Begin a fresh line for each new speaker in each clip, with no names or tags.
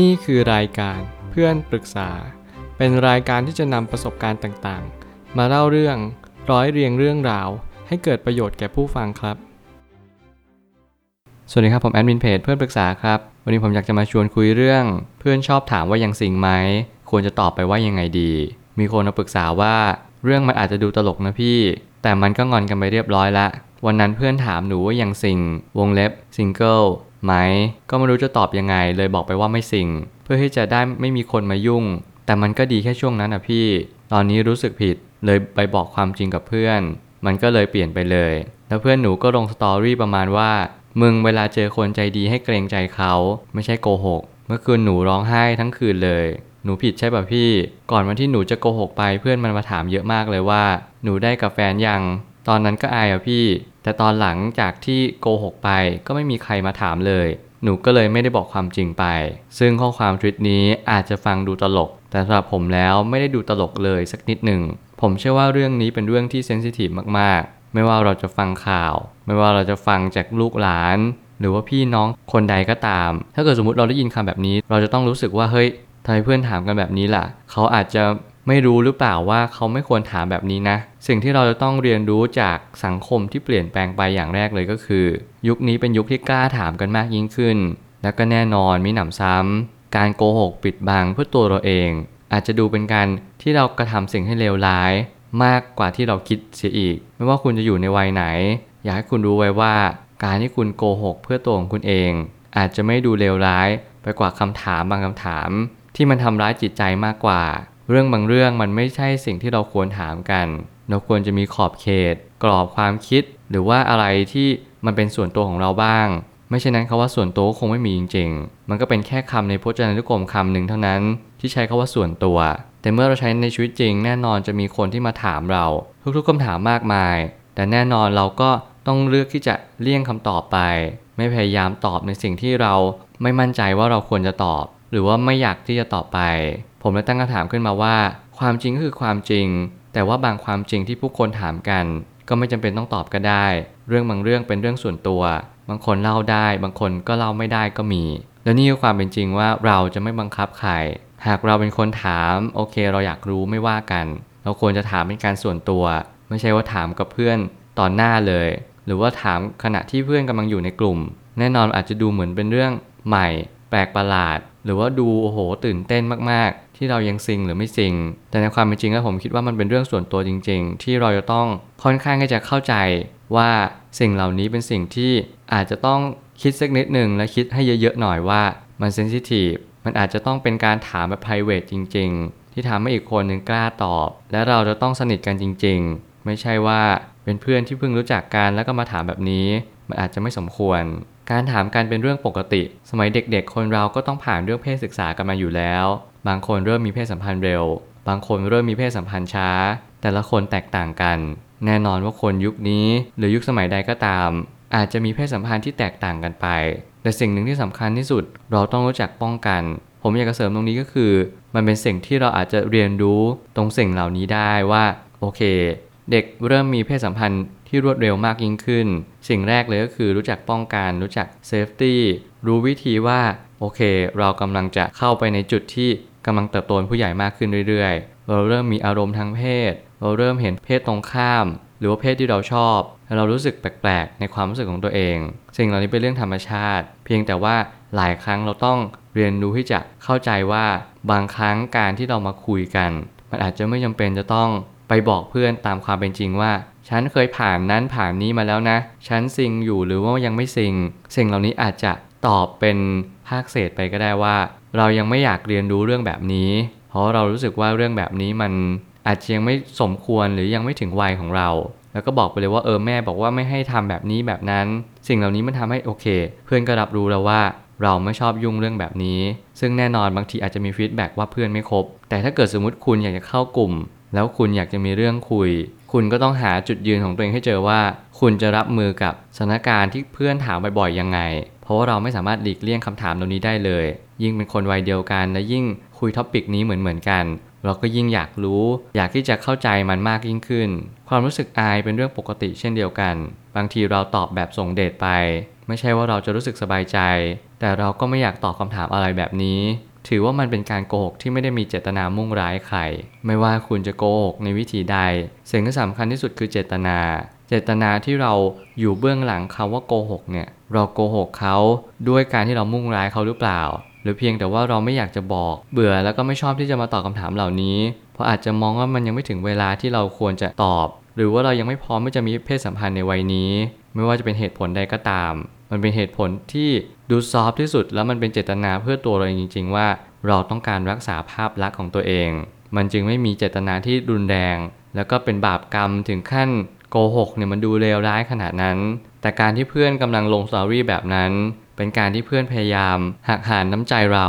นี่คือรายการเพื่อนปรึกษา เป็นรายการที่จะนำประสบการณ์ต่างๆ มาเล่าเรื่องร้อยเรียงเรื่องราว ให้เกิดประโยชน์แก่ผู้ฟังครับ สวัสดีครับผมแอดมินเพจเพื่อนปรึกษาครับ วันนี้ผมอยากจะมาชวนคุยเรื่อง เพื่อนชอบถามว่ายังสิงไหม ควรจะตอบไปว่ายังไงดี มีคนมาปรึกษาว่า เรื่องมันอาจจะดูตลกนะพี่ แต่มันก็งอนกันไปเรียบร้อยละ วันนั้นเพื่อนถามหนูว่ายังสิงวงเล็บซิงเกิล ไหม ก็ไม่รู้จะตอบยังไง เลยบอกไปว่าไม่สิงเพื่อที่จะได้ไม่มีคนมายุ่ง แต่มันก็ดีแค่ช่วงนั้นนะพี่ ตอนนี้รู้สึกผิด เลยไปบอกความจริงกับเพื่อน มันก็เลยเปลี่ยนไปเลย แล้วเพื่อนหนูก็ลงสตอรี่ประมาณว่า มึงเวลาเจอคนใจดีให้เกรงใจเขา ไม่ใช่โกหก เมื่อคืนหนูร้องไห้ทั้งคืนเลยหนูผิดใช่ป่ะพี่ ก่อนวันที่หนูจะโกหกไปเพื่อนมันมาถามเยอะมากเลยว่า หนูได้กับแฟนยัง ตอนนั้นก็อายอะพี่ แต่ตอนหลังจากที่โกหกไปก็ไม่มีใครมาถามเลย หนูก็เลยไม่ได้บอกความจริงไป ซึ่งข้อความทวิตนี้อาจจะฟังดูตลก แต่สำหรับผมแล้วไม่ได้ดูตลกเลยสักนิดหนึ่ง ผมเชื่อว่าเรื่องนี้เป็นเรื่องที่เซนซิทีฟมากๆ ไม่ว่าเราจะฟังข่าว ไม่ว่าเราจะฟังจากลูกหลาน หรือว่าพี่น้องคนใดก็ตาม ถ้าเกิดสมมติเราได้ยินคำแบบนี้ เราจะต้องรู้สึกว่าเฮ้ยทำไมเพื่อนถามกันแบบนี้ล่ะ เขาอาจจะ ไม่รู้หรือเปล่าว่าเขาไม่ควรถามแบบนี้นะ สิ่งที่เราจะต้องเรียนรู้จากสังคมที่เปลี่ยนแปลงไปอย่างแรกเลยก็คือ ยุคนี้เป็นยุคที่กล้าถามกันมากยิ่งขึ้น แล้วก็แน่นอนมีหนำซ้ำการโกหกปิดบังเพื่อตัวเราเอง อาจจะดูเป็นการที่เรากระทำสิ่งให้เลวร้าย มากกว่าที่เราคิดเสียอีก ไม่ว่าคุณจะอยู่ในวัยไหน อยากให้คุณรู้ไว้ว่า การที่คุณโกหกเพื่อตัวของคุณเอง อาจจะไม่ดูเลวร้าย ไปกว่าคำถามบางคำถาม ที่มันทำร้ายจิตใจมากกว่า เรื่องบางเรื่องมันไม่ใช่สิ่งที่เราควรถามกัน เราควรจะมีขอบเขต กรอบความคิด หรือว่าอะไรที่มันเป็นส่วนตัวของเราบ้าง ไม่เช่นนั้นคาว่าส่วนตัวคงไม่มีจริง ๆ มันก็เป็นแค่คำในพจนานุกรมคำหนึ่งเท่านั้น ที่ใช้คาว่าส่วนตัว แต่เมื่อเราใช้ในชีวิตจริง แน่นอนจะมีคนที่มาถามเรา ทุกๆคำถามมากมาย แต่แน่นอนเราก็ต้องเลือกที่จะเลี่ยงคำตอบไป ไม่พยายามตอบในสิ่งที่เราไม่มั่นใจว่าเราควรจะตอบ หรือว่าไม่อยากที่จะตอบไป ผมเลยตั้งคำถามขึ้นมาว่า ความจริงก็คือความจริง แต่ว่าบางความจริงที่ผู้คนถามกัน ก็ไม่จำเป็นต้องตอบก็ได้ เรื่องบางเรื่องเป็นเรื่องส่วนตัว บางคนเล่าได้ บางคนก็เล่าไม่ได้ก็มี และนี่คือความเป็นจริงว่าเราจะไม่บังคับใคร หากเราเป็นคนถามโอเค เราอยากรู้ไม่ว่ากัน เราควรจะถามเป็นการส่วนตัว ไม่ใช่ว่าถามกับเพื่อนตอนหน้าเลย หรือว่าถามขณะที่เพื่อนกำลังอยู่ในกลุ่ม แน่นอนอาจจะดูเหมือนเป็นเรื่องใหม่ แปลกประหลาด หรือว่าดูโอ้โหตื่นเต้นมาก ที่เรายังซิงหรือไม่ซิง แต่ในความเป็นจริงแล้วผมคิดว่ามันเป็นเรื่องส่วนตัวจริง ๆ ที่เราจะต้องค่อนข้างที่จะเข้าใจว่าสิ่งเหล่านี้เป็นสิ่งที่อาจจะต้องคิดสักนิดหนึ่งและคิดให้เยอะๆหน่อยว่ามันเซนซิทีฟมันอาจจะต้องเป็นการถามแบบ p r i v a t จริง ๆ ที่ทำให้อีกคนหนึ่งกล้าตอบ และเราจะต้องสนิทกันจริง ๆ ไม่ใช่ว่าเป็นเพื่อนที่เพิ่งรู้จักกันแล้วก็มาถามแบบนี้ มันอาจจะไม่สมควร การถามกันเป็นเรื่องปกติ สมัยเด็กๆ คนเราก็ต้องผ่านเรื่องเพศศึกษากันมาอยู่แล้ว บางคนเริ่มมีเพศสัมพันธ์เร็ว บางคนเริ่มมีเพศสัมพันธ์ช้า แต่ละคนแตกต่างกัน แน่นอนว่าคนยุคนี้หรือยุคสมัยใดก็ตาม อาจจะมีเพศสัมพันธ์ที่แตกต่างกันไป แต่สิ่งหนึ่งที่สำคัญที่สุด เราต้องรู้จักป้องกัน ผมอยากจะเสริมตรงนี้ก็คือ มันเป็นสิ่งที่เราอาจจะเรียนรู้ตรงสิ่งเหล่านี้ได้ว่าโอเค เด็กเริ่มมีเพศสัมพันธ์ที่รวดเร็วมากยิ่งขึ้น สิ่งแรกเลยก็คือรู้จักป้องกันรู้จัก safety รู้วิธีว่าโอเค เรากำลังจะเข้าไปในจุดที่ กำลังเติบโตเป็นผู้ใหญ่มากขึ้นเรื่อยๆ เราเริ่มมีอารมณ์ทางเพศ เราเริ่มเห็นเพศตรงข้าม หรือว่าเพศที่เราชอบแล้วเรารู้สึกแปลกๆ ในความรู้สึกของตัวเอง สิ่งเหล่านี้เป็นเรื่องธรรมชาติ เพียงแต่ว่าหลายครั้งเราต้องเรียนรู้ที่จะเข้าใจว่าบางครั้งการที่เรามาคุยกัน มันอาจจะไม่จำเป็นจะต้องไปบอกเพื่อนตามความเป็นจริงว่าฉันเคยผ่านนั้นผ่านนี้มาแล้วนะ ฉันซิงอยู่หรือว่ายังไม่ซิง สิ่งเหล่านี้อาจจะตอบเป็นภาคเศษไปก็ได้ว่า เรายังไม่อยากเรียนรู้เรื่องแบบนี้ เพราะเรารู้สึกว่าเรื่องแบบนี้มันอาจจะยังไม่สมควรหรือยังไม่ถึงวัยของเรา แล้วก็บอกไปเลยว่าเออแม่บอกว่าไม่ให้ทำแบบนี้แบบนั้น สิ่งเหล่านี้มันทำให้โอเค เพื่อนก็รับรู้แล้วว่าเราไม่ชอบยุ่งเรื่องแบบนี้ ซึ่งแน่นอนบางทีอาจจะมีฟีดแบ็กว่าเพื่อนไม่ครบ แต่ถ้าเกิดสมมติคุณอยากจะเข้ากลุ่ม แล้วคุณอยากจะมีเรื่องคุย คุณก็ต้องหาจุดยืนของตัวเองให้เจอว่า คุณจะรับมือกับสถานการณ์ที่เพื่อนถามบ่อยๆยังไง เพราะว่าเราไม่สามารถหลีกเลี่ยงคำถามตรงนี้ได้เลย ยิ่งเป็นคนวัยเดียวกัน และยิ่งคุยท็อปิกนี้เหมือนๆกัน เราก็ยิ่งอยากรู้ อยากที่จะเข้าใจมันมากยิ่งขึ้น ความรู้สึกอายเป็นเรื่องปกติเช่นเดียวกัน บางทีเราตอบแบบส่งเดชไป ไม่ใช่ว่าเราจะรู้สึกสบายใจ แต่เราก็ไม่อยากตอบคำถามอะไรแบบนี้ถือว่ามันเป็นการโกหกที่ไม่ได้มีเจตนามุ่งร้ายใคร ไม่ว่าคุณจะโกหกในวิธีใด สิ่งที่สำคัญที่สุดคือเจตนา เจตนาที่เราอยู่เบื้องหลังคาว่าโกหกเนี่ยเราโกหกเขาด้วยการที่เรามุ่งร้ายเขาหรือเปล่า หรือเพียงแต่ว่าเราไม่อยากจะบอก เบื่อแล้วก็ไม่ชอบที่จะมาตอบคำถามเหล่านี้ เพราะอาจจะมองว่ามันยังไม่ถึงเวลาที่เราควรจะตอบ หรือว่าเรายังไม่พร้อมที่จะมีเพศสัมพันธ์ในวัยนี้ ไม่ว่าจะเป็นเหตุผลใดก็ตาม มันเป็นเหตุผลที่ดูซอฟที่สุด แล้วมันเป็นเจตนาเพื่อตัวเราเองจริง ๆ ว่า เราต้องการรักษาภาพลักษณ์ของตัวเอง มันจึงไม่มีเจตนาที่รุนแรง แล้วก็เป็นบาปกรรมถึงขั้น โกหกเนี่ยมันดูเลวร้ายขนาดนั้น แต่การที่เพื่อนกำลังลงสตอรี่แบบนั้น เป็นการที่เพื่อนพยายามหักหานน้ำใจเรา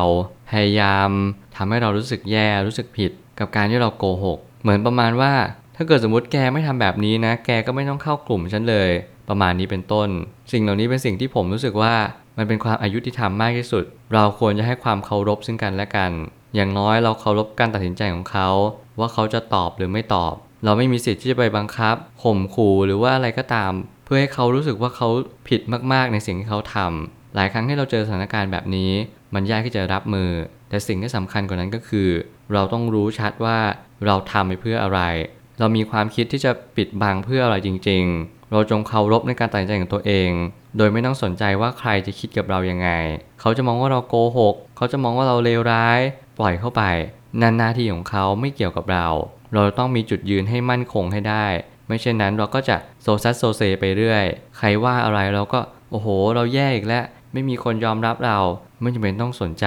พยายามทำให้เรารู้สึกแย่รู้สึกผิด กับการที่เราโกหก เหมือนประมาณว่า ถ้าเกิดสมมติแกไม่ทำแบบนี้นะ แกก็ไม่ต้องเข้ากลุ่มฉันเลย ประมาณนี้เป็นต้น สิ่งเหล่านี้เป็นสิ่งที่ผมรู้สึกว่ามันเป็นความอายุที่ทำมากที่สุด เราควรจะให้ความเคารพซึ่งกันและกัน อย่างน้อยเราเคารพการตัดสินใจของเขา ว่าเขาจะตอบหรือไม่ตอบ เราไม่มีสิทธิ์ที่จะไปบังคับข่มขู่หรือว่าอะไรก็ตาม เพื่อให้เขารู้สึกว่าเขาผิดมากๆในสิ่งที่เขาทำหลายครั้งที่เราเจอสถานการณ์แบบนี้ มันยากที่จะรับมือ แต่สิ่งที่สำคัญกว่านั้นก็คือ เราต้องรู้ชัดว่าเราทำไปเพื่ออะไร เรามีความคิดที่จะปิดบังเพื่ออะไรจริง ๆ เราจงเคารพในการตัดสินใจของตัวเองโดยไม่ต้องสนใจว่าใครจะคิดกับเรายังไง เขาจะมองว่าเราโกหก เขาจะมองว่าเราเลวร้าย ปล่อยเข้าไป นั่นหน้าที่ของเขาไม่เกี่ยวกับเรา เราต้องมีจุดยืนให้มั่นคงให้ได้ ไม่เช่นนั้นเราก็จะโซซัสโซเซไปเรื่อย ใครว่าอะไรเราก็โอ้โห เราแย่อีกแล้ว ไม่มีคนยอมรับเรา ไม่จำเป็นต้องสนใจ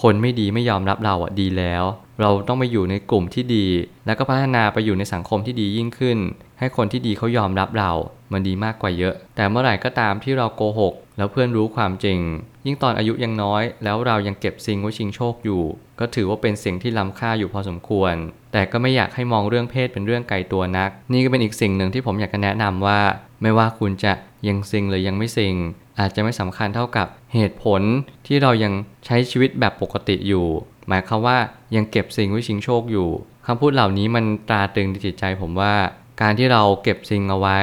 คนไม่ดีไม่ยอมรับเราอะดีแล้ว เราต้องไปอยู่ในกลุ่มที่ดี แล้วก็พัฒนาไปอยู่ในสังคมที่ดียิ่งขึ้น ให้คนที่ดีเขายอมรับเรา มันดีมากกว่าเยอะ แต่เมื่อไหร่ก็ตามที่เราโกหก แล้วเพื่อนรู้ความจริง ยิ่งตอนอายุยังน้อย แล้วเรายังเก็บซิงไว้ชิงโชคอยู่ ก็ถือว่าเป็นสิ่งที่ล้ำค่าอยู่พอสมควร แต่ก็ไม่อยากให้มองเรื่องเพศเป็นเรื่องไกลตัวนัก นี่ก็เป็นอีกสิ่งหนึ่งที่ผมอยากจะแนะนำว่า ไม่ว่าคุณจะยังซิงหรือยังไม่ซิงอาจจะไม่สำคัญเท่ากับเหตุผลที่เรายังใช้ชีวิตแบบปกติอยู่ หมายความว่ายังเก็บสิ่งไว้ชิงโชคอยู่คำพูดเหล่านี้มันตราตรึงในจิตใจผมว่า การที่เราเก็บสิ่งเอาไว้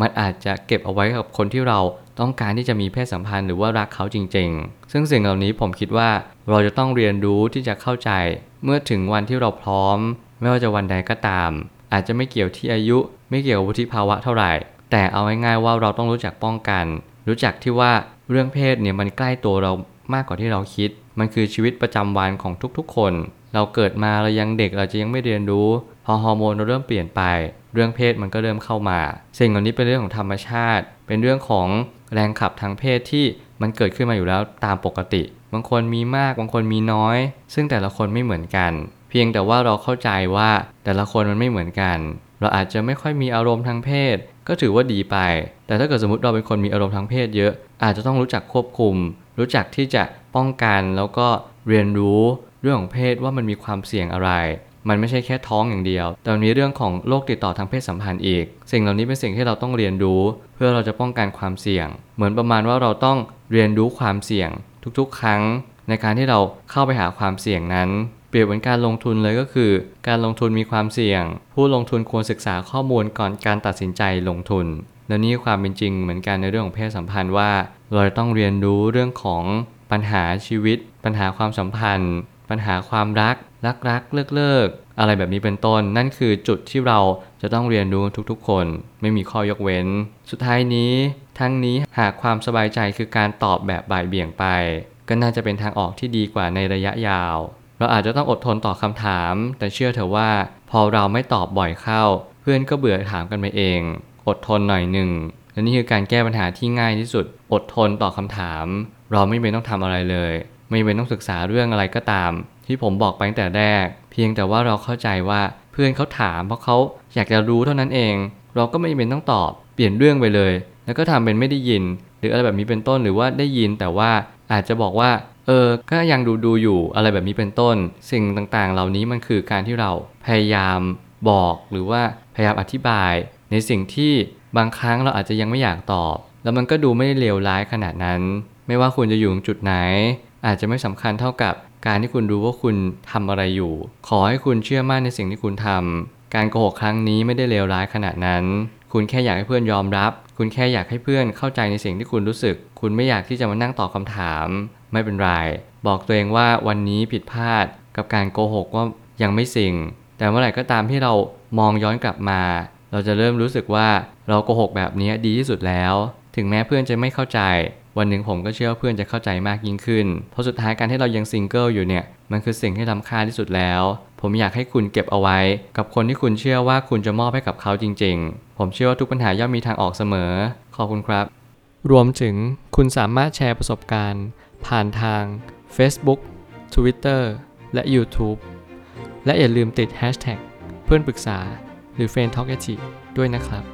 มันอาจจะเก็บเอาไว้กับคนที่เราต้องการที่จะมีเพศสัมพันธ์หรือว่ารักเขาจริง ๆ ซึ่งสิ่งเหล่านี้ผมคิดว่าเราจะต้องเรียนรู้ที่จะเข้าใจ เมื่อถึงวันที่เราพร้อม ไม่ว่าจะวันใดก็ตาม อาจจะไม่เกี่ยวที่อายุ ไม่เกี่ยวกับวุฒิภาวะเท่าไหร่ แต่เอาง่ายๆว่าเราต้องรู้จักป้องกัน รู้จักที่ว่าเรื่องเพศเนี่ยมันใกล้ตัวเรามากกว่าที่เราคิด มันคือชีวิตประจำวันของทุกๆ คน เราเกิดมาเรายังเด็กเราจะยังไม่เรียนรู้ พอฮอร์โมนเราเริ่มเปลี่ยนไป เรื่องเพศมันก็เริ่มเข้ามา สิ่งเหล่านี้เป็นเรื่องของธรรมชาติ เป็นเรื่องของแรงขับทางเพศที่มันเกิดขึ้นมาอยู่แล้วตามปกติ บางคนมีมาก บางคนมีน้อย ซึ่งแต่ละคนไม่เหมือนกัน เพียงแต่ว่าเราเข้าใจว่าแต่ละคนมันไม่เหมือนกัน เราอาจจะไม่ค่อยมีอารมณ์ทางเพศ ก็ถือว่าดีไป แต่ถ้าเกิดสมมติเราเป็นคนมีอารมณ์ทางเพศเยอะ อาจจะต้องรู้จักควบคุม รู้จักที่จะป้องกันแล้วก็เรียนรู้เรื่องของเพศว่ามันมีความเสี่ยงอะไร มันไม่ใช่แค่ท้องอย่างเดียว แต่มีเรื่องของโรคติดต่อทางเพศสัมพันธ์อีก สิ่งเหล่านี้เป็นสิ่งที่เราต้องเรียนรู้ เพื่อเราจะป้องกันความเสี่ยง เหมือนประมาณว่าเราต้องเรียนรู้ความเสี่ยง ทุกๆ ครั้ง ในการที่เราเข้าไปหาความเสี่ยงนั้น เปรียบเหมือนการลงทุนเลยก็คือ การลงทุนมีความเสี่ยง ผู้ลงทุนควรศึกษาข้อมูลก่อนการตัดสินใจลงทุนและนี่ความเป็นจริงเหมือนกันในเรื่องของเพศสัมพันธ์ว่า เราต้องเรียนรู้เรื่องของปัญหาชีวิต ปัญหาความสัมพันธ์ ปัญหาความรัก รักรักเลิกเลิกอะไรแบบนี้เป็นต้น นั่นคือจุดที่เราจะต้องเรียนรู้ทุกๆ คน ไม่มีข้อยกเว้น สุดท้ายนี้ ทั้งนี้หากความสบายใจคือการตอบแบบบ่ายเบี่ยงไป ก็น่าจะเป็นทางออกที่ดีกว่าในระยะยาว เราอาจจะต้องอดทนต่อคำถาม แต่เชื่อเถอะว่า พอเราไม่ตอบบ่อยเข้า เพื่อนก็เบื่อถามกันไปเอง อดทนหน่อยหนึ่งและนี่คือการแก้ปัญหาที่ง่ายที่สุด อดทนต่อคำถาม เราไม่เป็นต้องทำอะไรเลย ไม่เป็นต้องศึกษาเรื่องอะไรก็ตาม ที่ผมบอกไปตั้งแต่แรก เพียงแต่ว่าเราเข้าใจว่าเพื่อนเขาถามเพราะเขาอยากจะรู้เท่านั้นเอง เราก็ไม่เป็นต้องตอบเปลี่ยนเรื่องไปเลย แล้วก็ทำเป็นไม่ได้ยิน หรืออะไรแบบนี้เป็นต้นหรือว่าได้ยินแต่ว่าอาจจะบอกว่าเออ ก็ยังดูดูอยู่อะไรแบบนี้เป็นต้น สิ่งต่างๆ เหล่านี้มันคือการที่เราพยายามบอกหรือว่าพยายามอธิบาย ในสิ่งที่บางครั้งเราอาจจะยังไม่อยากตอบ แล้วมันก็ดูไม่ได้เลวร้ายขนาดนั้น ไม่ว่าคุณจะอยู่จุดไหน อาจจะไม่สำคัญเท่ากับการที่คุณรู้ว่าคุณทำอะไรอยู่ ขอให้คุณเชื่อมั่นในสิ่งที่คุณทำการโกหกครั้งนี้ไม่ได้เลวร้ายขนาดนั้น คุณแค่อยากให้เพื่อนยอมรับ คุณแค่อยากให้เพื่อนเข้าใจในสิ่งที่คุณรู้สึก คุณไม่อยากที่จะมานั่งตอบคำถาม ไม่เป็นไร บอกตัวเองว่าวันนี้ผิดพลาด กับการโกหกว่ายังไม่สิ่ง แต่เมื่อไหร่ก็ตามที่เรามองย้อนกลับมา เราจะเริ่มรู้สึกว่าเราโกหกแบบนี้ดีที่สุดแล้ว ถึงแม้เพื่อนจะไม่เข้าใจ วันหนึ่งผมก็เชื่อว่าเพื่อนจะเข้าใจมากยิ่งขึ้น เพราะสุดท้ายการที่เรายังซิงเกิลอยู่เนี่ย มันคือสิ่งที่ล้ำค่าที่สุดแล้ว ผมอยากให้คุณเก็บเอาไว้ กับคนที่คุณเชื่อว่าคุณจะมอบให้กับเขาจริง ๆ ผมเชื่อว่าทุกปัญหาย่อมมีทางออกเสมอ ขอบคุณครับ รวมถึงคุณสามารถแชร์ประสบการณ์ ผ่านทาง Facebook Twitter และ YouTube และอย่าลืมติด Hashtag เพื่อนปรึกษาหรือ f r ร e n d t a l k ด้วยนะครับ